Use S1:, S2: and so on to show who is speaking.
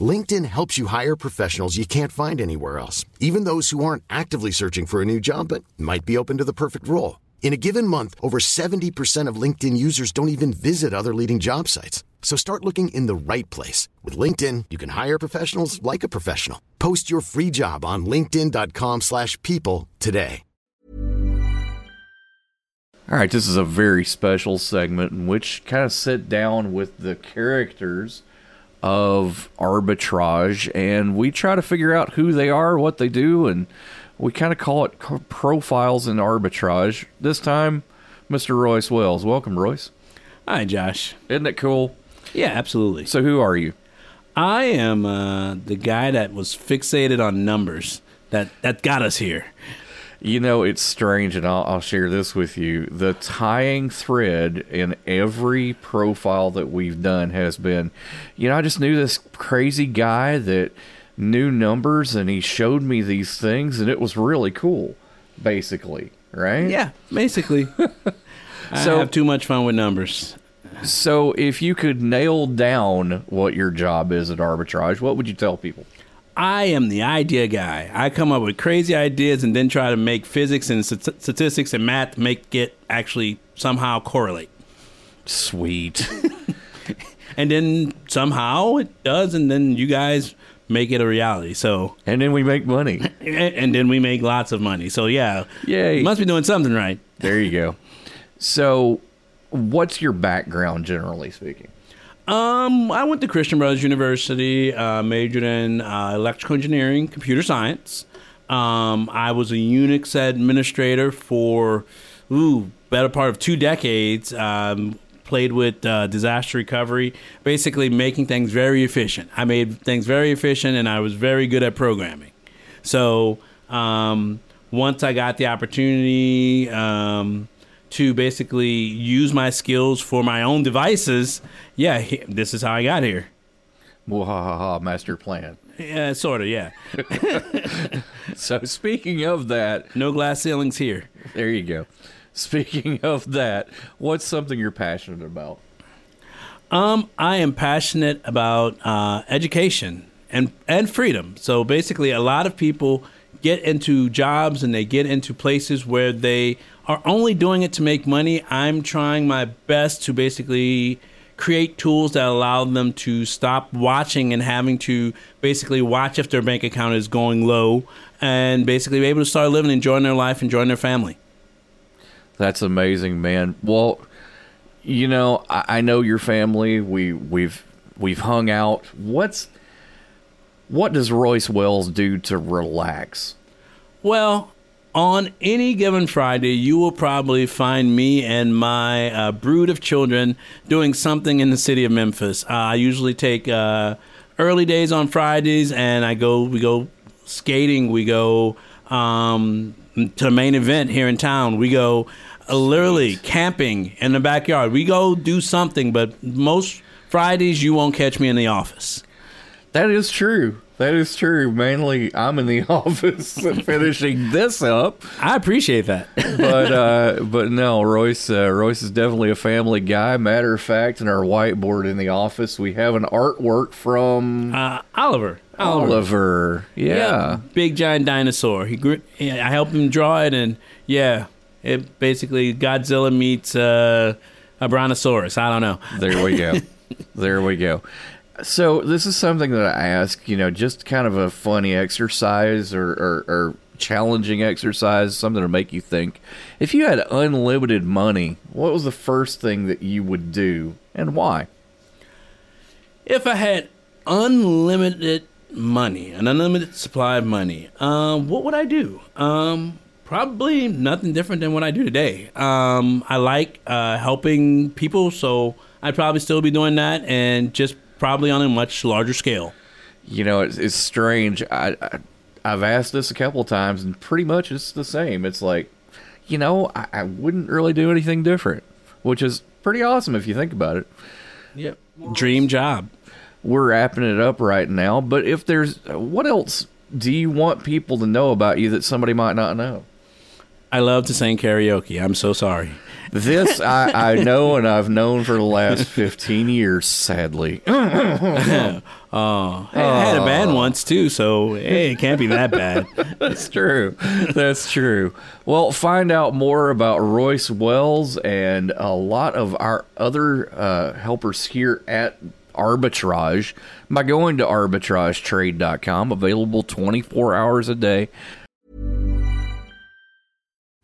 S1: LinkedIn helps you hire professionals you can't find anywhere else, even those who aren't actively searching for a new job but might be open to the perfect role. In a given month, over 70% of LinkedIn users don't even visit other leading job sites. So start looking in the right place. With LinkedIn, you can hire professionals like a professional. Post your free job on linkedin.com slash people today.
S2: All right, this is a very special segment in which kind of sit down with the characters of arbitrage and we try to figure out who they are, what they do, and we kind of call it profiles in arbitrage. This time, Mr. Royce Wells. Welcome, Royce.
S3: Hi, Josh.
S2: Isn't it cool?
S3: Yeah, absolutely.
S2: So, who are you?
S3: I am uh, the guy that was fixated on numbers that that got us here.
S2: You know, it's strange, and I'll, I'll, share this with you. The tying thread in every profile that we've done has been, you know, I just knew this crazy guy that knew numbers and he showed me these things, and it was really cool, basically, right?
S3: Yeah, basically. so, I have too much fun with numbers.
S2: So, if you could nail down what your job is at arbitrage, what would you tell people?
S3: I am the idea guy. I come up with crazy ideas and then try to make physics and st- statistics and math make it actually somehow correlate.
S2: Sweet.
S3: and then somehow it does, and then you guys make it a reality. So
S2: and then we make money,
S3: and then we make lots of money. So yeah,
S2: yay!
S3: Must be doing something right.
S2: There you go. So, what's your background, generally speaking?
S3: Um, I went to Christian Brothers University, uh, majored in uh, electrical engineering, computer science. Um, I was a Unix administrator for, ooh, better part of two decades. Um, played with uh, disaster recovery, basically making things very efficient. I made things very efficient, and I was very good at programming. So um, once I got the opportunity um, to basically use my skills for my own devices, yeah, this is how I got here.
S2: Wahaha, master plan.
S3: Yeah, sort of, yeah.
S2: so speaking of that,
S3: no glass ceilings here.
S2: There you go. Speaking of that, what's something you're passionate about?
S3: Um, I am passionate about uh, education and and freedom. So basically, a lot of people get into jobs and they get into places where they are only doing it to make money. I'm trying my best to basically create tools that allow them to stop watching and having to basically watch if their bank account is going low and basically be able to start living, enjoying their life, and enjoying their family.
S2: That's amazing, man. Well, you know, I, I know your family. We we've we've hung out. What's what does Royce Wells do to relax?
S3: Well, on any given Friday, you will probably find me and my uh, brood of children doing something in the city of Memphis. Uh, I usually take uh, early days on Fridays, and I go. We go skating. We go um, to the main event here in town. We go uh, literally camping in the backyard. We go do something, but most Fridays you won't catch me in the office.
S2: That is true. That is true. Mainly, I'm in the office finishing this up.
S3: I appreciate that,
S2: but uh, but no, Royce. Uh, Royce is definitely a family guy. Matter of fact, in our whiteboard in the office, we have an artwork from
S3: uh, Oliver.
S2: Oliver. Oliver. Yeah. yeah.
S3: big giant dinosaur. He grew. I helped him draw it, and yeah, it basically Godzilla meets uh, a brontosaurus. I don't know.
S2: There we go. there we go. So this is something that I ask, you know, just kind of a funny exercise or, or, or challenging exercise, something to make you think. If you had unlimited money, what was the first thing that you would do and why?
S3: If I had unlimited money, an unlimited supply of money, um, what would I do? Um, probably nothing different than what I do today. Um, I like uh, helping people, so I'd probably still be doing that and just probably on a much larger scale.
S2: You know, it's, it's strange. I, I I've asked this a couple of times, and pretty much it's the same. It's like, you know, I, I wouldn't really do anything different, which is pretty awesome if you think about it.
S3: Yep. Dream job.
S2: We're wrapping it up right now, but if there's what else do you want people to know about you that somebody might not know?
S3: I love to sing karaoke. I'm so sorry.
S2: This I, I know and I've known for the last 15 years, sadly.
S3: Oh, I had a bad once too, so hey, it can't be that bad.
S2: That's true. That's true. Well, find out more about Royce Wells and a lot of our other uh, helpers here at Arbitrage by going to arbitragetrade.com, available 24 hours a day.